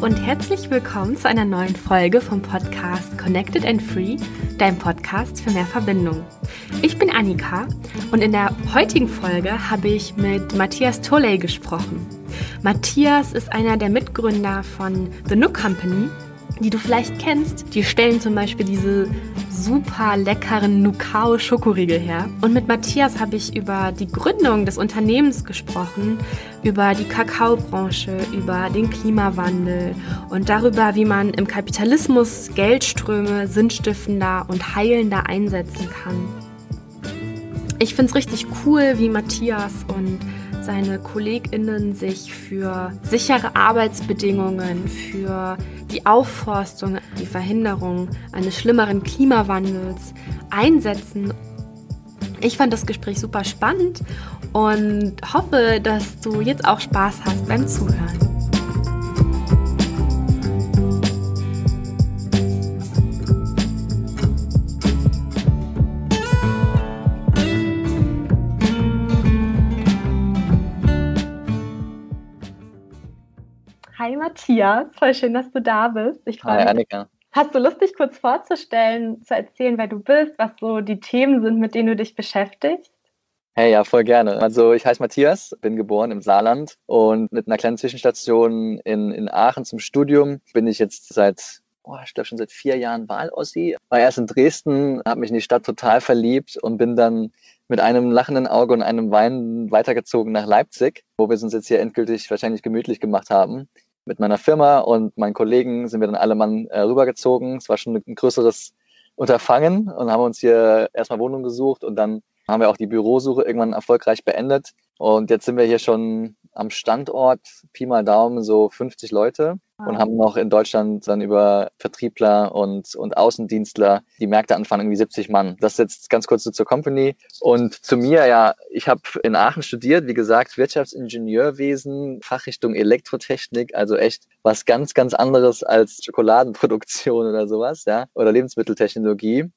Und herzlich willkommen zu einer neuen Folge vom Podcast Connected and Free, dein Podcast für mehr Verbindung. Ich bin Annika und in der heutigen Folge habe ich mit Matthias Tolley gesprochen. Matthias ist einer der Mitgründer von The Nook Company die du vielleicht kennst. Die stellen zum Beispiel diese super leckeren Nukao Schokoriegel her. Und mit Matthias habe ich über die Gründung des Unternehmens gesprochen, über die Kakaobranche, über den Klimawandel und darüber, wie man im Kapitalismus Geldströme sinnstiftender und heilender einsetzen kann. Ich finde es richtig cool, wie Matthias und seine KollegInnen sich für sichere Arbeitsbedingungen, für die Aufforstung, die Verhinderung eines schlimmeren Klimawandels einsetzen. Ich fand das Gespräch super spannend und hoffe, dass du jetzt auch Spaß hast beim Zuhören. Matthias, voll schön, dass du da bist. Ich freue mich. Hi Annika. Hast du Lust, dich kurz vorzustellen, zu erzählen, wer du bist, was so die Themen sind, mit denen du dich beschäftigst? Hey, ja, voll gerne. Also ich heiße Matthias, bin geboren im Saarland und mit einer kleinen Zwischenstation in, in Aachen zum Studium bin ich jetzt seit, oh, ich glaube schon seit vier Jahren Wahl-Ossi. War erst in Dresden, habe mich in die Stadt total verliebt und bin dann mit einem lachenden Auge und einem Wein weitergezogen nach Leipzig, wo wir uns jetzt hier endgültig wahrscheinlich gemütlich gemacht haben mit meiner Firma und meinen Kollegen sind wir dann alle Mann äh, rübergezogen. Es war schon ein größeres Unterfangen und haben uns hier erstmal Wohnung gesucht und dann haben wir auch die Bürosuche irgendwann erfolgreich beendet. Und jetzt sind wir hier schon am Standort, Pi mal Daumen, so 50 Leute und haben noch in Deutschland dann über Vertriebler und, und Außendienstler die Märkte anfangen, irgendwie 70 Mann. Das jetzt ganz kurz so zur Company. Und zu mir, ja, ich habe in Aachen studiert, wie gesagt, Wirtschaftsingenieurwesen, Fachrichtung Elektrotechnik, also echt was ganz, ganz anderes als Schokoladenproduktion oder sowas, ja, oder Lebensmitteltechnologie.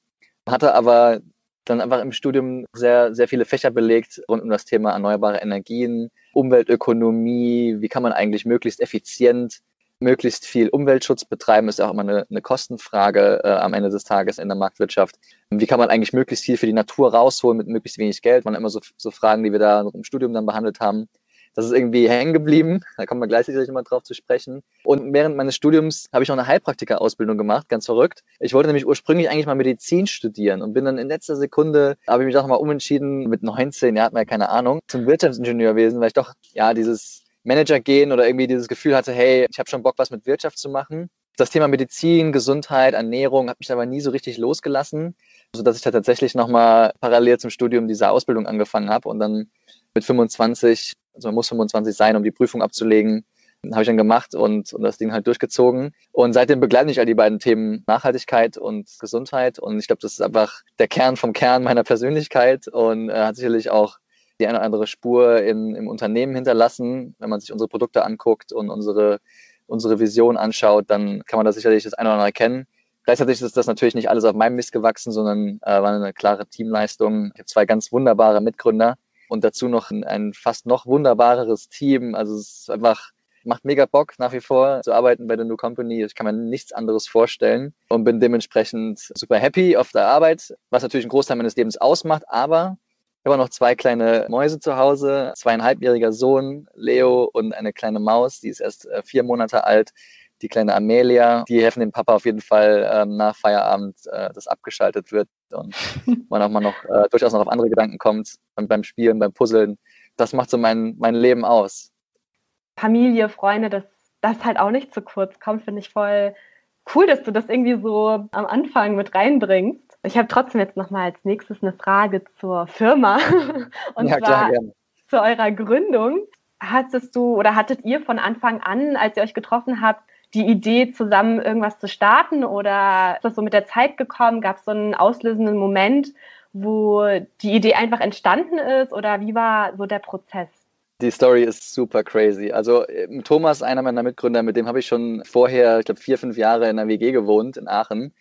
Hatte aber dann einfach im Studium sehr, sehr viele Fächer belegt rund um das Thema erneuerbare Energien, Umweltökonomie, wie kann man eigentlich möglichst effizient möglichst viel Umweltschutz betreiben, ist ja auch immer eine, eine Kostenfrage äh, am Ende des Tages in der Marktwirtschaft. Wie kann man eigentlich möglichst viel für die Natur rausholen mit möglichst wenig Geld? Man immer so, so Fragen, die wir da im Studium dann behandelt haben. Das ist irgendwie hängen geblieben. Da kommen wir gleich sicherlich mal drauf zu sprechen. Und während meines Studiums habe ich noch eine Heilpraktika-Ausbildung gemacht, ganz verrückt. Ich wollte nämlich ursprünglich eigentlich mal Medizin studieren und bin dann in letzter Sekunde, habe ich mich doch mal umentschieden, mit 19, ja, hat man ja keine Ahnung, zum Wirtschaftsingenieurwesen, weil ich doch, ja, dieses Manager gehen oder irgendwie dieses Gefühl hatte, hey, ich habe schon Bock, was mit Wirtschaft zu machen. Das Thema Medizin, Gesundheit, Ernährung hat mich aber nie so richtig losgelassen, sodass ich da tatsächlich nochmal parallel zum Studium diese Ausbildung angefangen habe und dann mit 25 also man muss 25 sein, um die Prüfung abzulegen. Habe ich dann gemacht und, und das Ding halt durchgezogen. Und seitdem begleite ich all die beiden Themen Nachhaltigkeit und Gesundheit. Und ich glaube, das ist einfach der Kern vom Kern meiner Persönlichkeit und äh, hat sicherlich auch die eine oder andere Spur in, im Unternehmen hinterlassen. Wenn man sich unsere Produkte anguckt und unsere, unsere Vision anschaut, dann kann man da sicherlich das eine oder andere erkennen. Gleichzeitig ist das natürlich nicht alles auf meinem Mist gewachsen, sondern äh, war eine klare Teamleistung. Ich habe zwei ganz wunderbare Mitgründer, und dazu noch ein, ein fast noch wunderbareres Team. Also es ist einfach macht mega Bock nach wie vor zu arbeiten bei der New Company. Ich kann mir nichts anderes vorstellen und bin dementsprechend super happy auf der Arbeit, was natürlich einen Großteil meines Lebens ausmacht. Aber ich habe noch zwei kleine Mäuse zu Hause, zweieinhalbjähriger Sohn Leo und eine kleine Maus, die ist erst äh, vier Monate alt die kleine Amelia, die helfen dem Papa auf jeden Fall ähm, nach Feierabend, äh, dass abgeschaltet wird und man auch mal noch äh, durchaus noch auf andere Gedanken kommt und beim Spielen, beim Puzzeln. Das macht so mein, mein Leben aus. Familie, Freunde, dass das halt auch nicht zu kurz kommt, finde ich voll cool, dass du das irgendwie so am Anfang mit reinbringst. Ich habe trotzdem jetzt nochmal als nächstes eine Frage zur Firma und ja, zwar klar, zu eurer Gründung. Hattest du oder hattet ihr von Anfang an, als ihr euch getroffen habt, die Idee, zusammen irgendwas zu starten oder ist das so mit der Zeit gekommen? Gab es so einen auslösenden Moment, wo die Idee einfach entstanden ist oder wie war so der Prozess? Die Story ist super crazy. Also ähm, Thomas, einer meiner Mitgründer, mit dem habe ich schon vorher, ich glaube, vier, fünf Jahre in einer WG gewohnt in Aachen.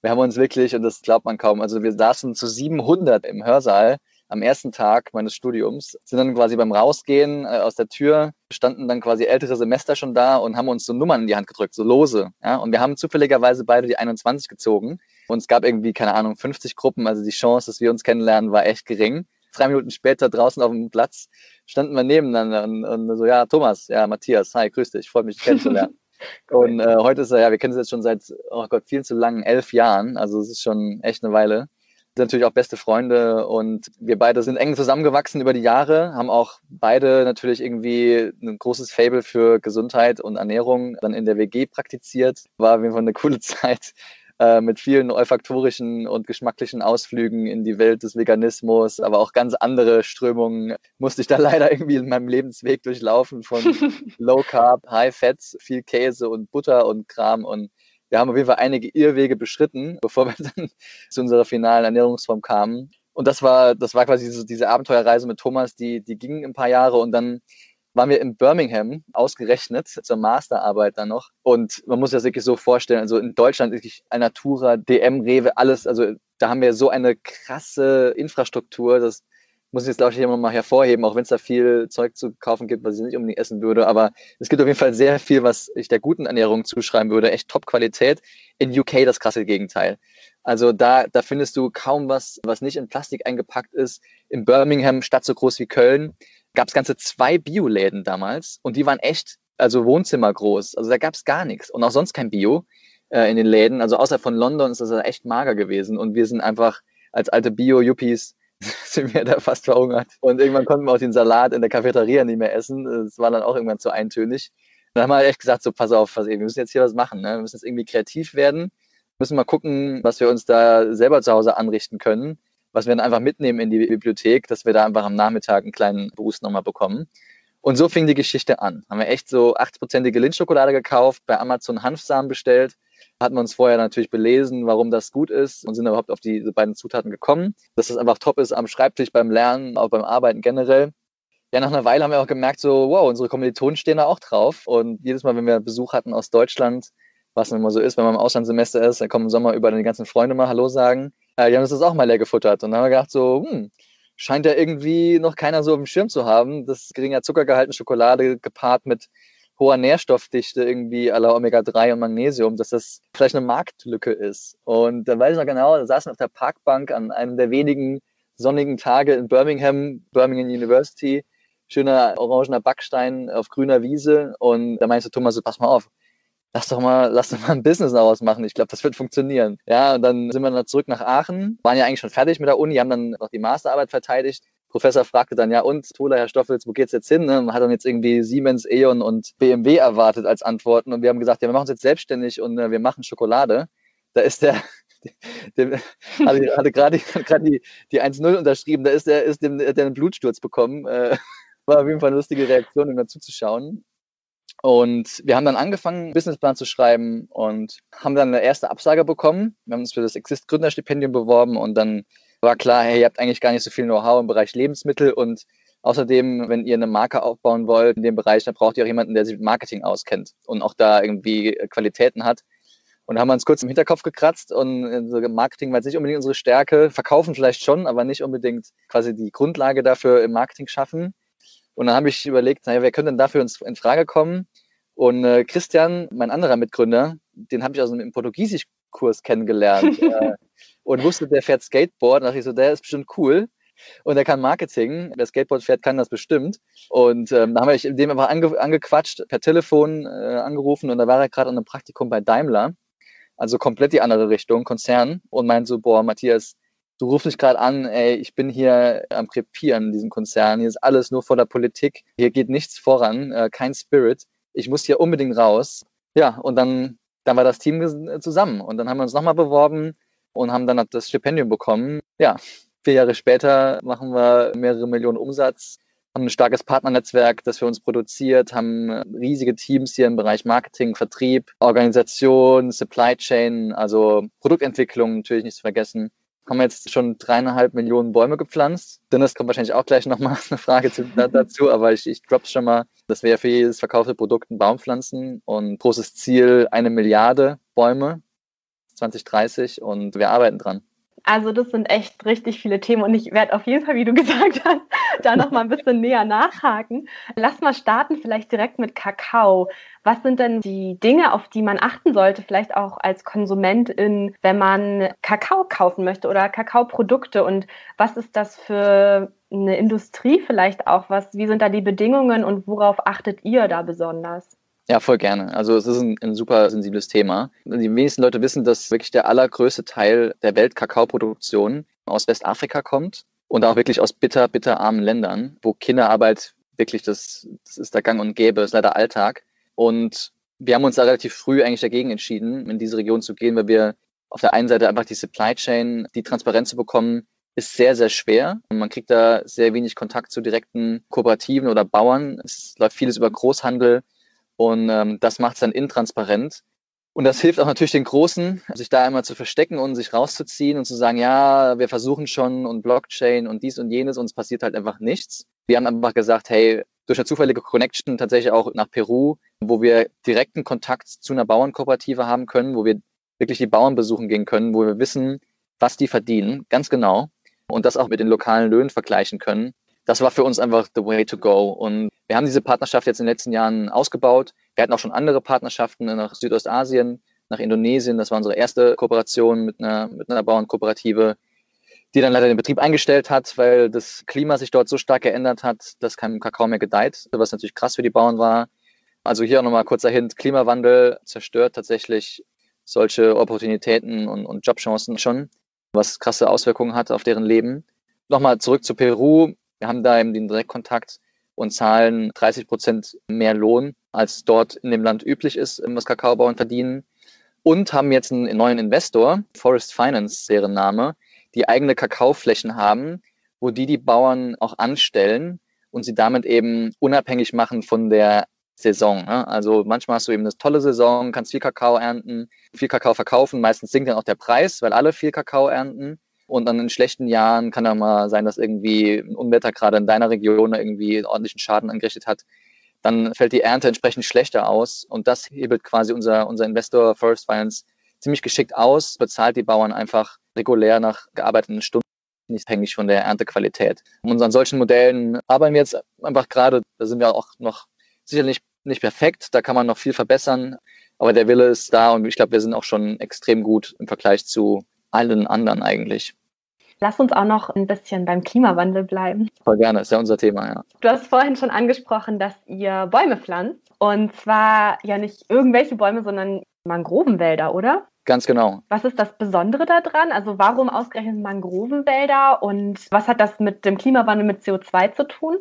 Wir haben uns wirklich, und das glaubt man kaum, also wir saßen zu 700 im Hörsaal am ersten Tag meines Studiums, sind dann quasi beim Rausgehen äh, aus der Tür, standen dann quasi ältere Semester schon da und haben uns so Nummern in die Hand gedrückt, so lose. Ja? Und wir haben zufälligerweise beide die 21 gezogen. Und es gab irgendwie, keine Ahnung, 50 Gruppen, also die Chance, dass wir uns kennenlernen, war echt gering. Drei Minuten später draußen auf dem Platz standen wir nebeneinander und, und so, ja, Thomas, ja, Matthias, hi, grüß dich, freut mich, dich kennenzulernen. Und äh, heute ist er, ja, wir kennen uns jetzt schon seit, oh Gott, viel zu langen, elf Jahren. Also es ist schon echt eine Weile. Sind natürlich auch beste Freunde und wir beide sind eng zusammengewachsen über die Jahre, haben auch beide natürlich irgendwie ein großes Fable für Gesundheit und Ernährung dann in der WG praktiziert. War auf jeden Fall eine coole Zeit. Äh, mit vielen olfaktorischen und geschmacklichen Ausflügen in die Welt des Veganismus, aber auch ganz andere Strömungen musste ich da leider irgendwie in meinem Lebensweg durchlaufen von Low Carb, High Fat, viel Käse und Butter und Kram und wir haben auf jeden Fall einige Irrwege beschritten, bevor wir dann zu unserer finalen Ernährungsform kamen. Und das war, das war quasi diese, diese Abenteuerreise mit Thomas, die, die ging ein paar Jahre und dann waren wir in Birmingham ausgerechnet zur Masterarbeit dann noch. Und man muss sich das wirklich so vorstellen, also in Deutschland wirklich Alnatura, DM, Rewe, alles, also da haben wir so eine krasse Infrastruktur, das muss ich jetzt, glaube ich, immer mal hervorheben, auch wenn es da viel Zeug zu kaufen gibt, was ich nicht unbedingt essen würde. Aber es gibt auf jeden Fall sehr viel, was ich der guten Ernährung zuschreiben würde. Echt Top-Qualität. In UK das krasse Gegenteil. Also da, da findest du kaum was, was nicht in Plastik eingepackt ist. In Birmingham, Stadt so groß wie Köln, gab es ganze zwei Bioläden damals und die waren echt, also Wohnzimmer groß. Also da gab es gar nichts und auch sonst kein Bio äh, in den Läden. Also außer von London ist das echt mager gewesen und wir sind einfach als alte Bio-Yuppies sind wir da fast verhungert. Und irgendwann konnten wir auch den Salat in der Cafeteria nicht mehr essen. Es war dann auch irgendwann zu eintönig. Dann haben wir echt gesagt, so pass auf, wir müssen jetzt hier was machen. Ne? Wir müssen jetzt irgendwie kreativ werden. Müssen mal gucken, was wir uns da selber zu Hause anrichten können was wir dann einfach mitnehmen in die Bibliothek, dass wir da einfach am Nachmittag einen kleinen Boost nochmal bekommen. Und so fing die Geschichte an. Haben wir echt so 80-prozentige Lindschokolade gekauft, bei Amazon Hanfsamen bestellt. Hatten wir uns vorher natürlich belesen, warum das gut ist und sind überhaupt auf diese beiden Zutaten gekommen. Dass das einfach top ist am Schreibtisch, beim Lernen, auch beim Arbeiten generell. Ja, nach einer Weile haben wir auch gemerkt, so, wow, unsere Kommilitonen stehen da auch drauf. Und jedes Mal, wenn wir Besuch hatten aus Deutschland, was immer so ist, wenn man im Auslandssemester ist, dann kommen im Sommer über die ganzen Freunde mal Hallo sagen. Äh, die haben das auch mal leer gefuttert. Und dann haben wir gedacht, so, hm, scheint ja irgendwie noch keiner so auf dem Schirm zu haben. Das geringer Zuckergehalt in Schokolade gepaart mit hoher Nährstoffdichte irgendwie aller Omega-3 und Magnesium, dass das vielleicht eine Marktlücke ist. Und da weiß ich noch genau, da saßen auf der Parkbank an einem der wenigen sonnigen Tage in Birmingham, Birmingham University, schöner orangener Backstein auf grüner Wiese. Und da meinte Thomas so, pass mal auf, lass doch mal, lass doch mal ein Business daraus machen. Ich glaube, das wird funktionieren. Ja, und dann sind wir dann zurück nach Aachen, waren ja eigentlich schon fertig mit der Uni, haben dann noch die Masterarbeit verteidigt. Professor fragte dann, ja, und, Tola, Herr Stoffels, wo geht's jetzt hin? Ne? Man hat dann jetzt irgendwie Siemens, E.ON und BMW erwartet als Antworten. Und wir haben gesagt, ja, wir machen uns jetzt selbstständig und äh, wir machen Schokolade. Da ist der, dem, hatte, hatte gerade die, die 1-0 unterschrieben, da ist der, ist dem, der einen Blutsturz bekommen. Äh, war auf jeden Fall eine lustige Reaktion, ihm schauen. Und wir haben dann angefangen, einen Businessplan zu schreiben und haben dann eine erste Absage bekommen. Wir haben uns für das Exist Gründerstipendium beworben und dann war klar, hey, ihr habt eigentlich gar nicht so viel Know-how im Bereich Lebensmittel und außerdem, wenn ihr eine Marke aufbauen wollt in dem Bereich, dann braucht ihr auch jemanden, der sich mit Marketing auskennt und auch da irgendwie Qualitäten hat. Und haben wir uns kurz im Hinterkopf gekratzt und Marketing war jetzt nicht unbedingt unsere Stärke, verkaufen vielleicht schon, aber nicht unbedingt quasi die Grundlage dafür im Marketing schaffen. Und dann habe ich überlegt, naja, wer könnte denn dafür uns in Frage kommen? Und äh, Christian, mein anderer Mitgründer, den habe ich aus einem Portugiesischkurs kennengelernt äh, und wusste, der fährt Skateboard. Und dachte ich so, der ist bestimmt cool. Und der kann Marketing. Wer Skateboard fährt, kann das bestimmt. Und ähm, da haben wir dem einfach ange angequatscht, per Telefon äh, angerufen und da war er gerade an einem Praktikum bei Daimler. Also komplett die andere Richtung, Konzern. Und meint so, boah, Matthias, du rufst mich gerade an, ey, ich bin hier am Krepieren in diesem Konzern, hier ist alles nur vor der Politik, hier geht nichts voran, äh, kein Spirit, ich muss hier unbedingt raus. Ja, und dann, dann war das Team zusammen. Und dann haben wir uns nochmal beworben und haben dann das Stipendium bekommen. Ja, vier Jahre später machen wir mehrere Millionen Umsatz, haben ein starkes Partnernetzwerk, das für uns produziert, haben riesige Teams hier im Bereich Marketing, Vertrieb, Organisation, Supply Chain, also Produktentwicklung natürlich nicht zu vergessen haben wir jetzt schon dreieinhalb Millionen Bäume gepflanzt. Dennis kommt wahrscheinlich auch gleich nochmal eine Frage zu, dazu, aber ich, ich drop's schon mal. Das wäre für jedes verkaufte Produkt ein Baumpflanzen und großes Ziel eine Milliarde Bäume 2030 und wir arbeiten dran. Also das sind echt richtig viele Themen und ich werde auf jeden Fall, wie du gesagt hast, da noch mal ein bisschen näher nachhaken. Lass mal starten vielleicht direkt mit Kakao. Was sind denn die Dinge, auf die man achten sollte, vielleicht auch als Konsumentin, wenn man Kakao kaufen möchte oder Kakaoprodukte? Und was ist das für eine Industrie vielleicht auch? Was, wie sind da die Bedingungen und worauf achtet ihr da besonders? Ja, voll gerne. Also es ist ein, ein, super sensibles Thema. Die wenigsten Leute wissen, dass wirklich der allergrößte Teil der Welt-Kakaoproduktion aus Westafrika kommt und auch wirklich aus bitter, bitter armen Ländern, wo Kinderarbeit wirklich das, das ist der Gang und Gäbe, ist leider Alltag. Und wir haben uns da relativ früh eigentlich dagegen entschieden, in diese Region zu gehen, weil wir auf der einen Seite einfach die Supply Chain, die Transparenz zu bekommen, ist sehr, sehr schwer. Man kriegt da sehr wenig Kontakt zu direkten Kooperativen oder Bauern. Es läuft vieles über Großhandel. Und ähm, das macht es dann intransparent. Und das hilft auch natürlich den Großen, sich da einmal zu verstecken und sich rauszuziehen und zu sagen, ja, wir versuchen schon und Blockchain und dies und jenes und es passiert halt einfach nichts. Wir haben einfach gesagt, hey, durch eine zufällige Connection tatsächlich auch nach Peru, wo wir direkten Kontakt zu einer Bauernkooperative haben können, wo wir wirklich die Bauern besuchen gehen können, wo wir wissen, was die verdienen, ganz genau, und das auch mit den lokalen Löhnen vergleichen können das war für uns einfach the way to go. Und wir haben diese Partnerschaft jetzt in den letzten Jahren ausgebaut. Wir hatten auch schon andere Partnerschaften nach Südostasien, nach Indonesien. Das war unsere erste Kooperation mit einer, mit einer Bauernkooperative, die dann leider den Betrieb eingestellt hat, weil das Klima sich dort so stark geändert hat, dass kein Kakao mehr gedeiht, was natürlich krass für die Bauern war. Also hier auch nochmal kurzer Hint, Klimawandel zerstört tatsächlich solche Opportunitäten und, und Jobchancen schon, was krasse Auswirkungen hat auf deren Leben. Nochmal zurück zu Peru. Wir haben da eben den Direktkontakt und zahlen 30 Prozent mehr Lohn, als dort in dem Land üblich ist, was Kakaobauern verdienen. Und haben jetzt einen neuen Investor, Forest Finance, deren Name, die eigene Kakaoflächen haben, wo die die Bauern auch anstellen und sie damit eben unabhängig machen von der Saison. Ne? Also manchmal hast du eben eine tolle Saison, kannst viel Kakao ernten, viel Kakao verkaufen. Meistens sinkt dann auch der Preis, weil alle viel Kakao ernten. Und dann in schlechten Jahren kann ja mal sein, dass irgendwie ein Unwetter gerade in deiner Region irgendwie ordentlichen Schaden angerichtet hat. Dann fällt die Ernte entsprechend schlechter aus. Und das hebelt quasi unser, unser Investor Forest Finance ziemlich geschickt aus, bezahlt die Bauern einfach regulär nach gearbeiteten Stunden nicht abhängig von der Erntequalität. Und an solchen Modellen arbeiten wir jetzt einfach gerade, da sind wir auch noch sicherlich nicht perfekt, da kann man noch viel verbessern, aber der Wille ist da und ich glaube, wir sind auch schon extrem gut im Vergleich zu allen anderen eigentlich. Lass uns auch noch ein bisschen beim Klimawandel bleiben. Voll gerne, ist ja unser Thema, ja. Du hast vorhin schon angesprochen, dass ihr Bäume pflanzt. Und zwar ja nicht irgendwelche Bäume, sondern Mangrovenwälder, oder? Ganz genau. Was ist das Besondere daran? Also warum ausgerechnet Mangrovenwälder und was hat das mit dem Klimawandel mit CO2 zu tun?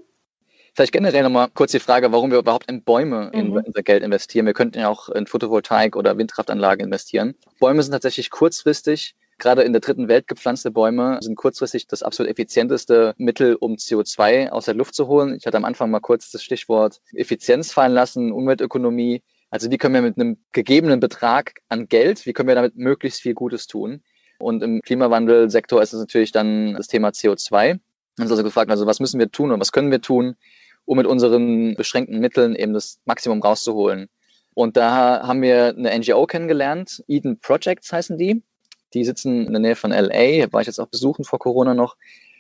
Vielleicht generell nochmal kurz die Frage, warum wir überhaupt in Bäume in mhm. unser Geld investieren. Wir könnten ja auch in Photovoltaik oder Windkraftanlagen investieren. Bäume sind tatsächlich kurzfristig Gerade in der dritten Welt gepflanzte Bäume sind kurzfristig das absolut effizienteste Mittel, um CO2 aus der Luft zu holen. Ich hatte am Anfang mal kurz das Stichwort Effizienz fallen lassen, Umweltökonomie. Also wie können wir mit einem gegebenen Betrag an Geld, wie können wir damit möglichst viel Gutes tun? Und im Klimawandelsektor ist es natürlich dann das Thema CO2. Und also gefragt, also was müssen wir tun und was können wir tun, um mit unseren beschränkten Mitteln eben das Maximum rauszuholen? Und da haben wir eine NGO kennengelernt, Eden Projects heißen die. Die sitzen in der Nähe von LA, war ich jetzt auch besuchen vor Corona noch.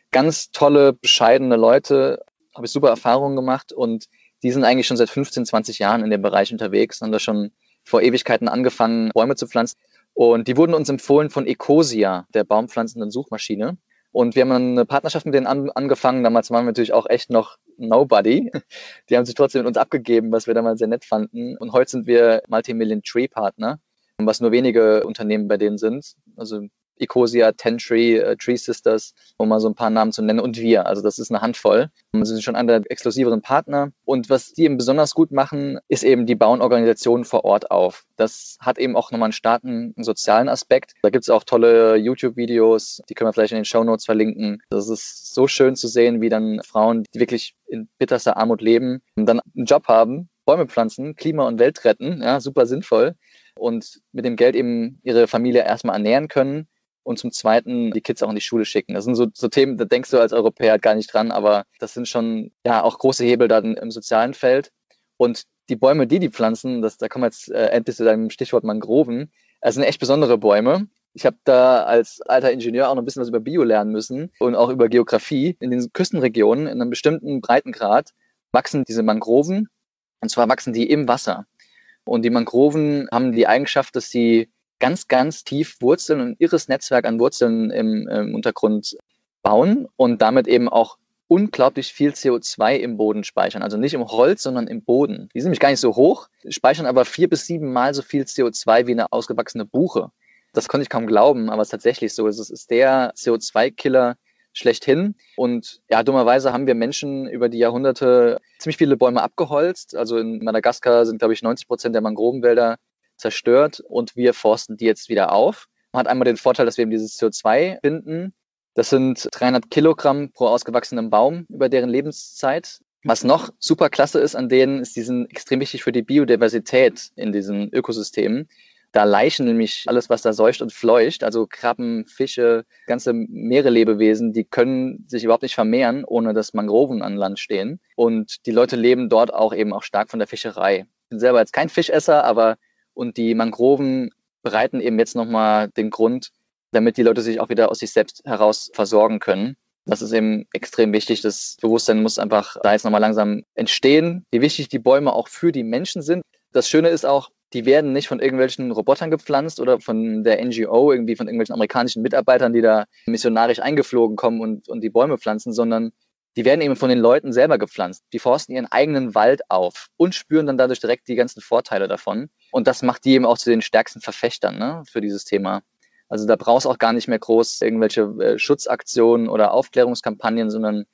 Ganz tolle, bescheidene Leute, habe ich super Erfahrungen gemacht und die sind eigentlich schon seit 15, 20 Jahren in dem Bereich unterwegs, haben da schon vor Ewigkeiten angefangen, Bäume zu pflanzen. Und die wurden uns empfohlen von Ecosia, der baumpflanzenden Suchmaschine. Und wir haben eine Partnerschaft mit denen an, angefangen. Damals waren wir natürlich auch echt noch Nobody. Die haben sich trotzdem mit uns abgegeben, was wir damals sehr nett fanden. Und heute sind wir Multimillion Tree Partner was nur wenige Unternehmen bei denen sind. Also Ecosia, Tentree, uh, Tree Sisters, um mal so ein paar Namen zu nennen, und wir. Also das ist eine Handvoll. Sie sind schon einer der exklusiveren Partner. Und was die eben besonders gut machen, ist eben die bauen Organisationen vor Ort auf. Das hat eben auch nochmal einen starken sozialen Aspekt. Da gibt es auch tolle YouTube-Videos, die können wir vielleicht in den Show Notes verlinken. Das ist so schön zu sehen, wie dann Frauen, die wirklich in bitterster Armut leben, dann einen Job haben, Bäume pflanzen, Klima und Welt retten, ja, super sinnvoll und mit dem Geld eben ihre Familie erstmal ernähren können und zum Zweiten die Kids auch in die Schule schicken. Das sind so, so Themen, da denkst du als Europäer gar nicht dran, aber das sind schon ja auch große Hebel dann im sozialen Feld. Und die Bäume, die die pflanzen, das, da kommen wir jetzt äh, endlich zu deinem Stichwort Mangroven, das sind echt besondere Bäume. Ich habe da als alter Ingenieur auch noch ein bisschen was über Bio lernen müssen und auch über Geografie. In den Küstenregionen, in einem bestimmten Breitengrad, wachsen diese Mangroven. Und zwar wachsen die im Wasser. Und die Mangroven haben die Eigenschaft, dass sie ganz, ganz tief Wurzeln und irres Netzwerk an Wurzeln im, im Untergrund bauen und damit eben auch unglaublich viel CO2 im Boden speichern. Also nicht im Holz, sondern im Boden. Die sind nämlich gar nicht so hoch, speichern aber vier bis sieben Mal so viel CO2 wie eine ausgewachsene Buche. Das konnte ich kaum glauben, aber es ist tatsächlich so. Es ist der CO2-Killer schlechthin. Und ja, dummerweise haben wir Menschen über die Jahrhunderte ziemlich viele Bäume abgeholzt. Also in Madagaskar sind, glaube ich, 90 Prozent der Mangrovenwälder zerstört und wir forsten die jetzt wieder auf. Man hat einmal den Vorteil, dass wir eben dieses CO2 binden. Das sind 300 Kilogramm pro ausgewachsenen Baum über deren Lebenszeit. Was noch super klasse ist an denen, ist, die sind extrem wichtig für die Biodiversität in diesen Ökosystemen. Da Leichen nämlich alles, was da seucht und fleucht, also Krabben, Fische, ganze Meerelebewesen, die können sich überhaupt nicht vermehren, ohne dass Mangroven an Land stehen. Und die Leute leben dort auch eben auch stark von der Fischerei. Ich bin selber jetzt kein Fischesser, aber und die Mangroven bereiten eben jetzt nochmal den Grund, damit die Leute sich auch wieder aus sich selbst heraus versorgen können. Das ist eben extrem wichtig. Das Bewusstsein muss einfach da jetzt nochmal langsam entstehen, wie wichtig die Bäume auch für die Menschen sind. Das Schöne ist auch, die werden nicht von irgendwelchen Robotern gepflanzt oder von der NGO, irgendwie von irgendwelchen amerikanischen Mitarbeitern, die da missionarisch eingeflogen kommen und, und die Bäume pflanzen, sondern die werden eben von den Leuten selber gepflanzt. Die forsten ihren eigenen Wald auf und spüren dann dadurch direkt die ganzen Vorteile davon. Und das macht die eben auch zu den stärksten Verfechtern ne, für dieses Thema. Also da brauchst auch gar nicht mehr groß irgendwelche äh, Schutzaktionen oder Aufklärungskampagnen, sondern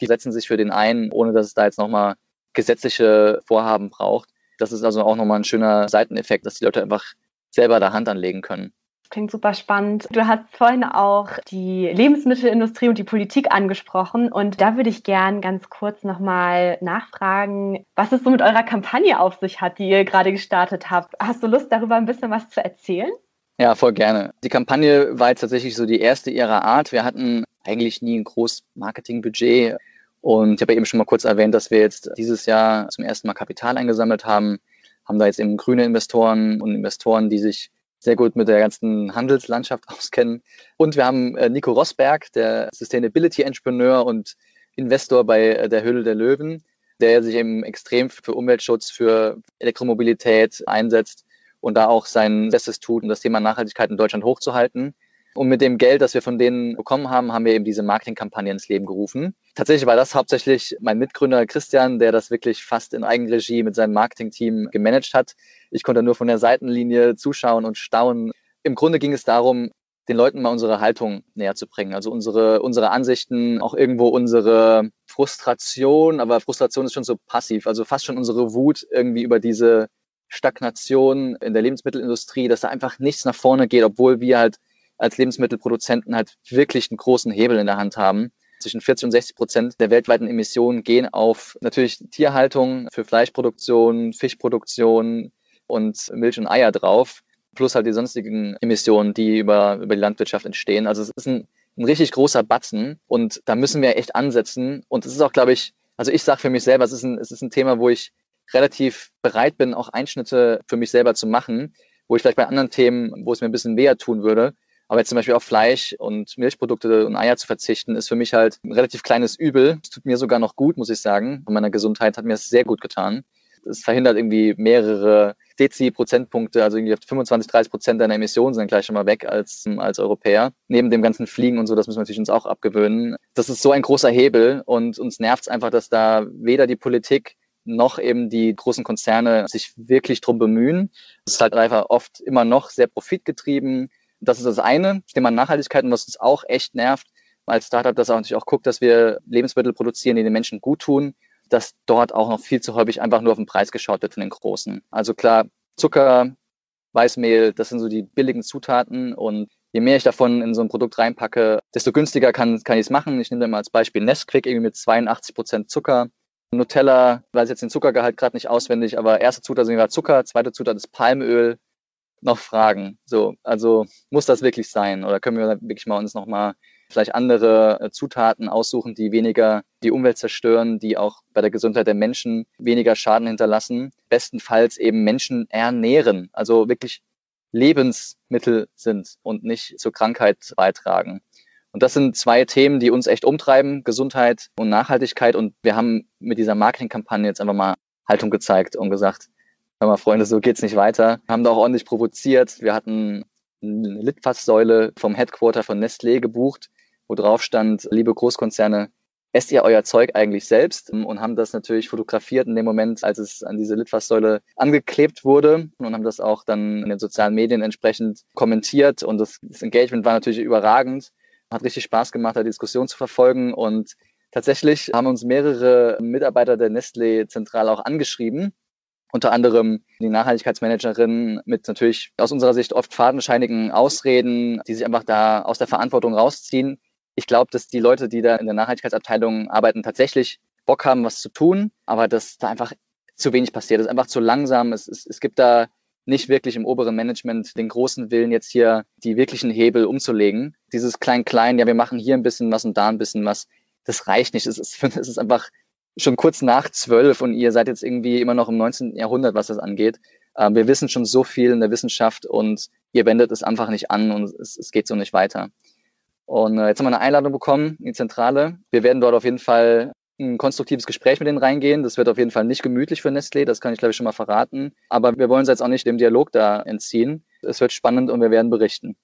die setzen sich für den ein, ohne dass es da jetzt nochmal gesetzliche Vorhaben braucht. Das ist also auch nochmal ein schöner Seiteneffekt, dass die Leute einfach selber da Hand anlegen können. Klingt super spannend. Du hast vorhin auch die Lebensmittelindustrie und die Politik angesprochen und da würde ich gern ganz kurz nochmal nachfragen, was es so mit eurer Kampagne auf sich hat, die ihr gerade gestartet habt. Hast du Lust, darüber ein bisschen was zu erzählen? Ja, voll gerne. Die Kampagne war jetzt tatsächlich so die erste ihrer Art. Wir hatten eigentlich nie ein großes Marketingbudget und ich habe eben schon mal kurz erwähnt, dass wir jetzt dieses Jahr zum ersten Mal Kapital eingesammelt haben, haben da jetzt eben grüne Investoren und Investoren, die sich sehr gut mit der ganzen Handelslandschaft auskennen. Und wir haben äh, Nico Rosberg, der Sustainability Entrepreneur und Investor bei äh, der Höhle der Löwen, der sich eben extrem für Umweltschutz, für Elektromobilität einsetzt und da auch sein Bestes tut, um das Thema Nachhaltigkeit in Deutschland hochzuhalten. Und mit dem Geld, das wir von denen bekommen haben, haben wir eben diese Marketingkampagne ins Leben gerufen. Tatsächlich war das hauptsächlich mein Mitgründer Christian, der das wirklich fast in Eigenregie mit seinem Marketingteam gemanagt hat. Ich konnte nur von der Seitenlinie zuschauen und staunen. Im Grunde ging es darum, den Leuten mal unsere Haltung näher zu bringen. Also unsere, unsere Ansichten, auch irgendwo unsere Frustration, aber Frustration ist schon so passiv, also fast schon unsere Wut irgendwie über diese Stagnation in der Lebensmittelindustrie, dass da einfach nichts nach vorne geht, obwohl wir halt als Lebensmittelproduzenten halt wirklich einen großen Hebel in der Hand haben. Zwischen 40 und 60 Prozent der weltweiten Emissionen gehen auf natürlich Tierhaltung für Fleischproduktion, Fischproduktion und Milch und Eier drauf, plus halt die sonstigen Emissionen, die über, über die Landwirtschaft entstehen. Also es ist ein, ein richtig großer Batzen und da müssen wir echt ansetzen. Und es ist auch, glaube ich, also ich sage für mich selber, es ist, ein, es ist ein Thema, wo ich relativ bereit bin, auch Einschnitte für mich selber zu machen, wo ich vielleicht bei anderen Themen, wo es mir ein bisschen weh tun würde, aber jetzt zum Beispiel auf Fleisch und Milchprodukte und Eier zu verzichten, ist für mich halt ein relativ kleines Übel. Es tut mir sogar noch gut, muss ich sagen. Von meiner Gesundheit hat mir das sehr gut getan. Es verhindert irgendwie mehrere Dezi-Prozentpunkte, also irgendwie 25, 30 Prozent deiner Emissionen sind gleich schon mal weg als, als Europäer. Neben dem ganzen Fliegen und so, das müssen wir natürlich uns auch abgewöhnen. Das ist so ein großer Hebel und uns nervt es einfach, dass da weder die Politik noch eben die großen Konzerne sich wirklich drum bemühen. Es ist halt einfach oft immer noch sehr profitgetrieben das ist das eine, das Thema Nachhaltigkeit und was uns auch echt nervt als Startup, dass auch natürlich auch guckt, dass wir Lebensmittel produzieren, die den Menschen gut tun, dass dort auch noch viel zu häufig einfach nur auf den Preis geschaut wird von den Großen. Also klar, Zucker, Weißmehl, das sind so die billigen Zutaten und je mehr ich davon in so ein Produkt reinpacke, desto günstiger kann, kann ich es machen. Ich nehme da mal als Beispiel Nesquik irgendwie mit 82 Prozent Zucker. Nutella, weiß jetzt den Zuckergehalt gerade nicht auswendig, aber erste Zutat ist Zucker, zweite Zutat ist Palmöl, noch fragen. So, also muss das wirklich sein? Oder können wir wirklich mal uns nochmal vielleicht andere äh, Zutaten aussuchen, die weniger die Umwelt zerstören, die auch bei der Gesundheit der Menschen weniger Schaden hinterlassen, bestenfalls eben Menschen ernähren. Also wirklich Lebensmittel sind und nicht zur Krankheit beitragen. Und das sind zwei Themen, die uns echt umtreiben, Gesundheit und Nachhaltigkeit. Und wir haben mit dieser Marketingkampagne jetzt einfach mal Haltung gezeigt und gesagt, hör mal Freunde, so geht's nicht weiter. Haben da auch ordentlich provoziert. Wir hatten eine Litfaßsäule vom Headquarter von Nestlé gebucht, wo drauf stand, liebe Großkonzerne, esst ihr euer Zeug eigentlich selbst und haben das natürlich fotografiert in dem Moment, als es an diese Litfaßsäule angeklebt wurde und haben das auch dann in den sozialen Medien entsprechend kommentiert und das, das Engagement war natürlich überragend. Hat richtig Spaß gemacht, da die Diskussion zu verfolgen und tatsächlich haben uns mehrere Mitarbeiter der Nestlé zentral auch angeschrieben unter anderem die Nachhaltigkeitsmanagerin mit natürlich aus unserer Sicht oft fadenscheinigen Ausreden, die sich einfach da aus der Verantwortung rausziehen ich glaube, dass die Leute, die da in der Nachhaltigkeitsabteilung arbeiten, tatsächlich Bock haben, was zu tun, aber dass da einfach zu wenig passiert. Es ist einfach zu langsam. Es, es, es gibt da nicht wirklich im oberen Management den großen Willen, jetzt hier die wirklichen Hebel umzulegen. Dieses Klein-Klein, ja, wir machen hier ein bisschen was und da ein bisschen was, das reicht nicht. Es ist, es ist einfach schon kurz nach zwölf und ihr seid jetzt irgendwie immer noch im 19. Jahrhundert, was das angeht. Ähm, wir wissen schon so viel in der Wissenschaft und ihr wendet es einfach nicht an und es, es geht so nicht weiter. Und äh, jetzt haben wir eine Einladung bekommen in die Zentrale. Wir werden dort auf jeden Fall ein konstruktives Gespräch mit denen reingehen. Das wird auf jeden Fall nicht gemütlich für Nestlé, das kann ich glaube ich schon mal verraten. Aber wir wollen uns jetzt auch nicht dem Dialog da entziehen. Es wird spannend und wir werden berichten.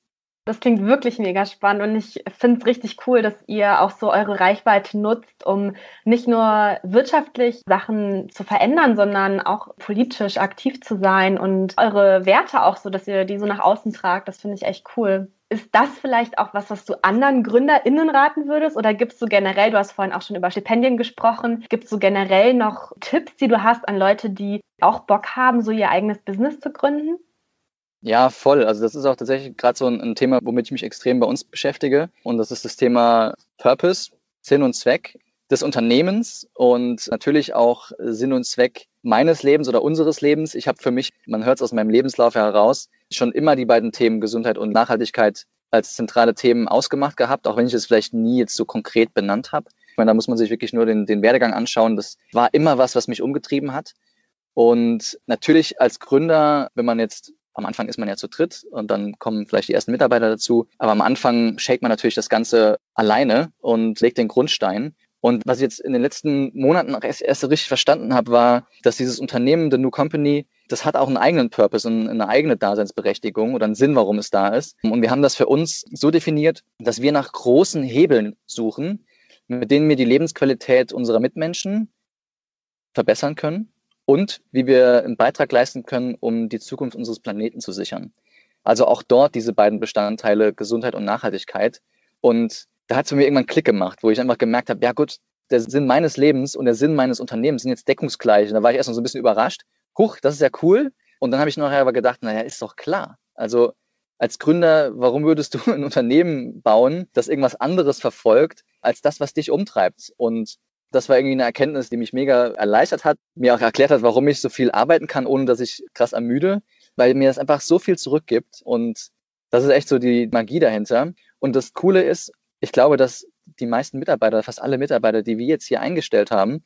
Das klingt wirklich mega spannend und ich finde es richtig cool, dass ihr auch so eure Reichweite nutzt, um nicht nur wirtschaftlich Sachen zu verändern, sondern auch politisch aktiv zu sein und eure Werte auch so, dass ihr die so nach außen tragt. Das finde ich echt cool. Ist das vielleicht auch was, was du anderen GründerInnen raten würdest? Oder gibst du generell, du hast vorhin auch schon über Stipendien gesprochen, gibst du generell noch Tipps, die du hast an Leute, die auch Bock haben, so ihr eigenes Business zu gründen? Ja, voll. Also das ist auch tatsächlich gerade so ein, Thema, womit ich mich extrem bei uns beschäftige. Und das ist das Thema Purpose, Sinn und Zweck des Unternehmens und natürlich auch Sinn und Zweck meines Lebens oder unseres Lebens. Ich habe für mich, man hört es aus meinem Lebenslauf heraus, schon immer die beiden Themen Gesundheit und Nachhaltigkeit als zentrale Themen ausgemacht gehabt, auch wenn ich es vielleicht nie jetzt so konkret benannt habe. Ich meine, da muss man sich wirklich nur den, den Werdegang anschauen. Das war immer was, was mich umgetrieben hat. Und natürlich als Gründer, wenn man jetzt am Anfang ist man ja zu dritt und dann kommen vielleicht die ersten Mitarbeiter dazu. Aber am Anfang shake man natürlich das Ganze alleine und legt den Grundstein. Und was ich jetzt in den letzten Monaten erst, erst richtig verstanden habe, war, dass dieses Unternehmen, The New Company, das hat auch einen eigenen Purpose und eine eigene Daseinsberechtigung oder einen Sinn, warum es da ist. Und wir haben das für uns so definiert, dass wir nach großen Hebeln suchen, mit denen wir die Lebensqualität unserer Mitmenschen verbessern können und wie wir einen Beitrag leisten können, um die Zukunft unseres Planeten zu sichern. Also auch dort diese beiden Bestandteile Gesundheit und Nachhaltigkeit. Und da hat es mich irgendwann einen Klick gemacht, wo ich einfach gemerkt habe, ja gut, der Sinn meines Lebens und der Sinn meines Unternehmens sind jetzt deckungsgleich. Und da war ich erst noch so ein bisschen überrascht. Huch, das ist ja cool. Und dann habe ich nachher aber gedacht, naja, ist doch klar. Also als Gründer, warum würdest du ein Unternehmen bauen, das irgendwas anderes verfolgt, als das, was dich umtreibt? Und das war irgendwie eine Erkenntnis, die mich mega erleichtert hat, mir auch erklärt hat, warum ich so viel arbeiten kann, ohne dass ich krass ermüde, weil mir das einfach so viel zurückgibt und das ist echt so die Magie dahinter. Und das Coole ist, ich glaube, dass die meisten Mitarbeiter, fast alle Mitarbeiter, die wir jetzt hier eingestellt haben,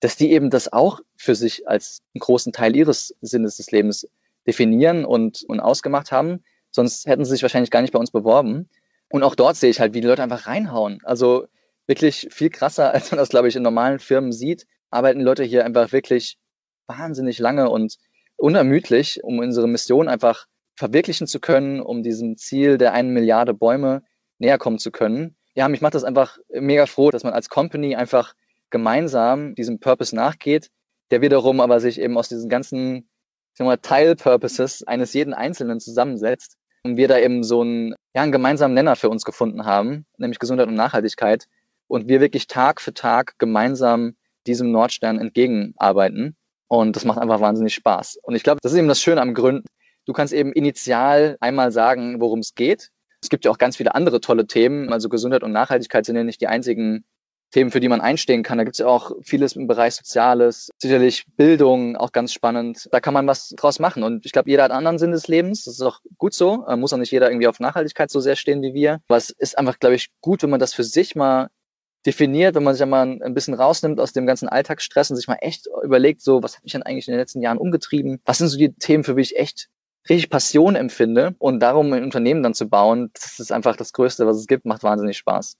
dass die eben das auch für sich als einen großen Teil ihres Sinnes des Lebens definieren und, und ausgemacht haben. Sonst hätten sie sich wahrscheinlich gar nicht bei uns beworben. Und auch dort sehe ich halt, wie die Leute einfach reinhauen. Also wirklich viel krasser, als man das, glaube ich, in normalen Firmen sieht, arbeiten Leute hier einfach wirklich wahnsinnig lange und unermüdlich, um unsere Mission einfach verwirklichen zu können, um diesem Ziel der einen Milliarde Bäume näher kommen zu können. Ja, mich macht das einfach mega froh, dass man als Company einfach gemeinsam diesem Purpose nachgeht, der wiederum aber sich eben aus diesen ganzen Teil-Purposes eines jeden Einzelnen zusammensetzt und wir da eben so einen, ja, einen gemeinsamen Nenner für uns gefunden haben, nämlich Gesundheit und Nachhaltigkeit, und wir wirklich Tag für Tag gemeinsam diesem Nordstern entgegenarbeiten. Und das macht einfach wahnsinnig Spaß. Und ich glaube, das ist eben das Schöne am Gründen. Du kannst eben initial einmal sagen, worum es geht. Es gibt ja auch ganz viele andere tolle Themen. Also Gesundheit und Nachhaltigkeit sind ja nicht die einzigen Themen, für die man einstehen kann. Da gibt es ja auch vieles im Bereich Soziales, sicherlich Bildung, auch ganz spannend. Da kann man was draus machen. Und ich glaube, jeder hat einen anderen Sinn des Lebens. Das ist auch gut so. Muss auch nicht jeder irgendwie auf Nachhaltigkeit so sehr stehen wie wir. Aber es ist einfach, glaube ich, gut, wenn man das für sich mal definiert, wenn man sich einmal ein bisschen rausnimmt aus dem ganzen Alltagsstress und sich mal echt überlegt, so, was hat mich denn eigentlich in den letzten Jahren umgetrieben? Was sind so die Themen, für die ich echt richtig Passion empfinde und darum ein Unternehmen dann zu bauen, das ist einfach das Größte, was es gibt, macht wahnsinnig Spaß.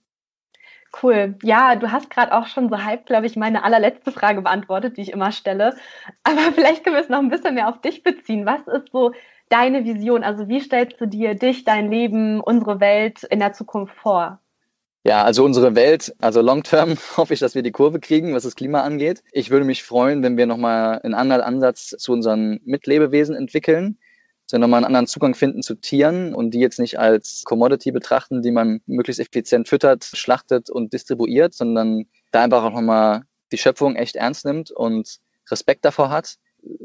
Cool. Ja, du hast gerade auch schon so halb, glaube ich, meine allerletzte Frage beantwortet, die ich immer stelle. Aber vielleicht können wir es noch ein bisschen mehr auf dich beziehen. Was ist so deine Vision? Also wie stellst du dir dich, dein Leben, unsere Welt in der Zukunft vor? Ja, also unsere Welt, also long term hoffe ich, dass wir die Kurve kriegen, was das Klima angeht. Ich würde mich freuen, wenn wir nochmal einen anderen Ansatz zu unseren Mitlebewesen entwickeln dass wir nochmal einen anderen Zugang finden zu Tieren und die jetzt nicht als Commodity betrachten, die man möglichst effizient füttert, schlachtet und distribuiert, sondern da einfach auch nochmal die Schöpfung echt ernst nimmt und Respekt davor hat.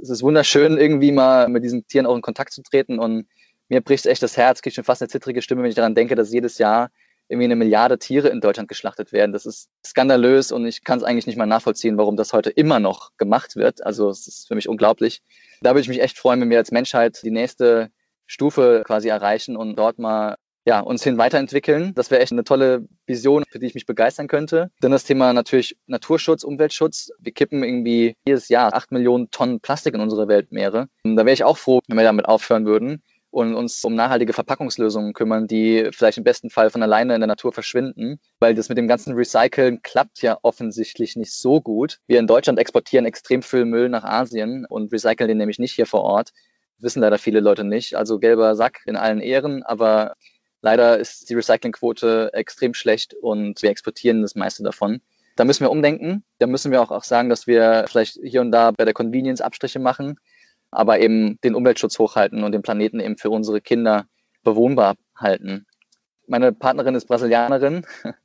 Es ist wunderschön, irgendwie mal mit diesen Tieren auch in Kontakt zu treten und mir bricht echt das Herz, kriege schon fast eine zittrige Stimme, wenn ich daran denke, dass jedes Jahr irgendwie eine Milliarde Tiere in Deutschland geschlachtet werden. Das ist skandalös und ich kann es eigentlich nicht mal nachvollziehen, warum das heute immer noch gemacht wird. Also es ist für mich unglaublich. Da würde ich mich echt freuen, wenn wir als Menschheit die nächste Stufe quasi erreichen und dort mal ja, uns hin weiterentwickeln. Das wäre echt eine tolle Vision, für die ich mich begeistern könnte. Dann das Thema natürlich Naturschutz, Umweltschutz. Wir kippen irgendwie jedes Jahr acht Millionen Tonnen Plastik in unsere Weltmeere. Da wäre ich auch froh, wenn wir damit aufhören würden und uns um nachhaltige Verpackungslösungen kümmern, die vielleicht im besten Fall von alleine in der Natur verschwinden, weil das mit dem ganzen Recyceln klappt ja offensichtlich nicht so gut. Wir in Deutschland exportieren extrem viel Müll nach Asien und recyceln den nämlich nicht hier vor Ort. wissen leider viele Leute nicht. Also gelber Sack in allen Ehren, aber leider ist die Recyclingquote extrem schlecht und wir exportieren das meiste davon. Da müssen wir umdenken. Da müssen wir auch, auch sagen, dass wir vielleicht hier und da bei der Convenience Abstriche machen aber eben den Umweltschutz hochhalten und den Planeten eben für unsere Kinder bewohnbar halten. Meine Partnerin ist Brasilianerin.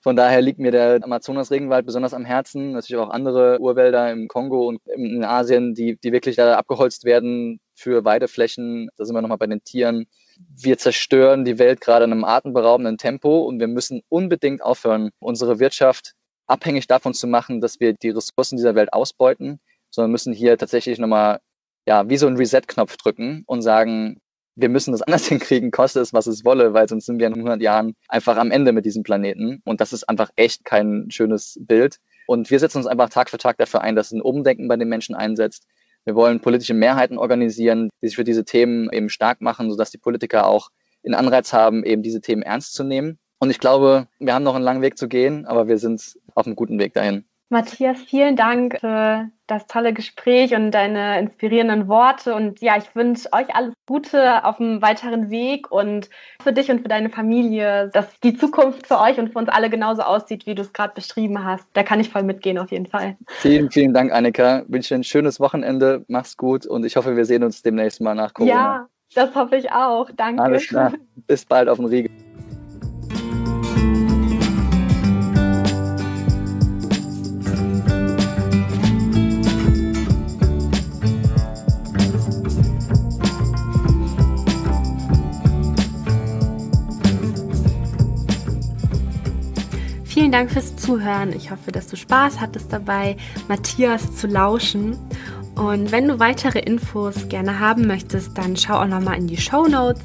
Von daher liegt mir der Amazonas-Regenwald besonders am Herzen. Natürlich auch andere Urwälder im Kongo und in Asien, die, die wirklich da abgeholzt werden für Weideflächen. Da sind wir nochmal bei den Tieren. Wir zerstören die Welt gerade in einem atemberaubenden Tempo und wir müssen unbedingt aufhören, unsere Wirtschaft abhängig davon zu machen, dass wir die Ressourcen dieser Welt ausbeuten, sondern müssen hier tatsächlich nochmal ja, wie so ein Reset-Knopf drücken und sagen, wir müssen das anders hinkriegen, koste es, was es wolle, weil sonst sind wir in 100 Jahren einfach am Ende mit diesem Planeten. Und das ist einfach echt kein schönes Bild. Und wir setzen uns einfach Tag für Tag dafür ein, dass ein Umdenken bei den Menschen einsetzt. Wir wollen politische Mehrheiten organisieren, die sich für diese Themen eben stark machen, sodass die Politiker auch einen Anreiz haben, eben diese Themen ernst zu nehmen. Und ich glaube, wir haben noch einen langen Weg zu gehen, aber wir sind auf einem guten Weg dahin. Matthias, vielen Dank für das tolle Gespräch und deine inspirierenden Worte. Und ja, ich wünsche euch alles Gute auf dem weiteren Weg und für dich und für deine Familie, dass die Zukunft für euch und für uns alle genauso aussieht, wie du es gerade beschrieben hast. Da kann ich voll mitgehen, auf jeden Fall. Vielen, vielen Dank, Annika. Ich wünsche dir ein schönes Wochenende. Mach's gut und ich hoffe, wir sehen uns demnächst mal nach Corona. Ja, das hoffe ich auch. Danke. Alles klar. Bis bald auf den Riegel. Vielen Dank fürs Zuhören. Ich hoffe, dass du Spaß hattest dabei, Matthias zu lauschen. Und wenn du weitere Infos gerne haben möchtest, dann schau auch nochmal in die Show Notes.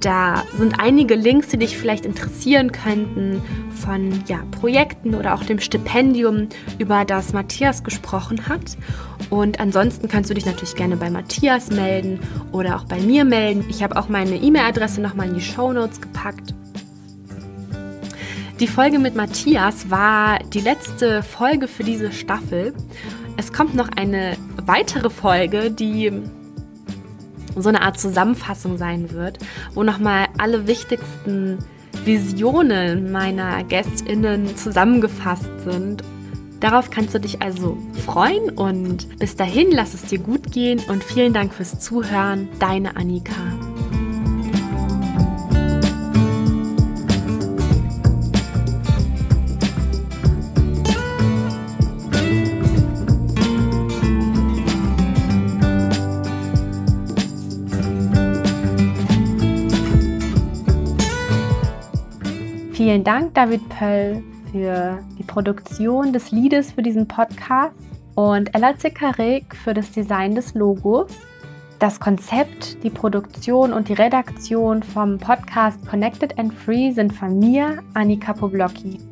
Da sind einige Links, die dich vielleicht interessieren könnten von ja, Projekten oder auch dem Stipendium, über das Matthias gesprochen hat. Und ansonsten kannst du dich natürlich gerne bei Matthias melden oder auch bei mir melden. Ich habe auch meine E-Mail-Adresse nochmal in die Show Notes gepackt. Die Folge mit Matthias war die letzte Folge für diese Staffel. Es kommt noch eine weitere Folge, die so eine Art Zusammenfassung sein wird, wo nochmal alle wichtigsten Visionen meiner GästInnen zusammengefasst sind. Darauf kannst du dich also freuen und bis dahin lass es dir gut gehen und vielen Dank fürs Zuhören. Deine Annika. Vielen Dank, David Pöll, für die Produktion des Liedes für diesen Podcast und Ella Zickarek für das Design des Logos. Das Konzept, die Produktion und die Redaktion vom Podcast Connected and Free sind von mir, Annika Poblocki.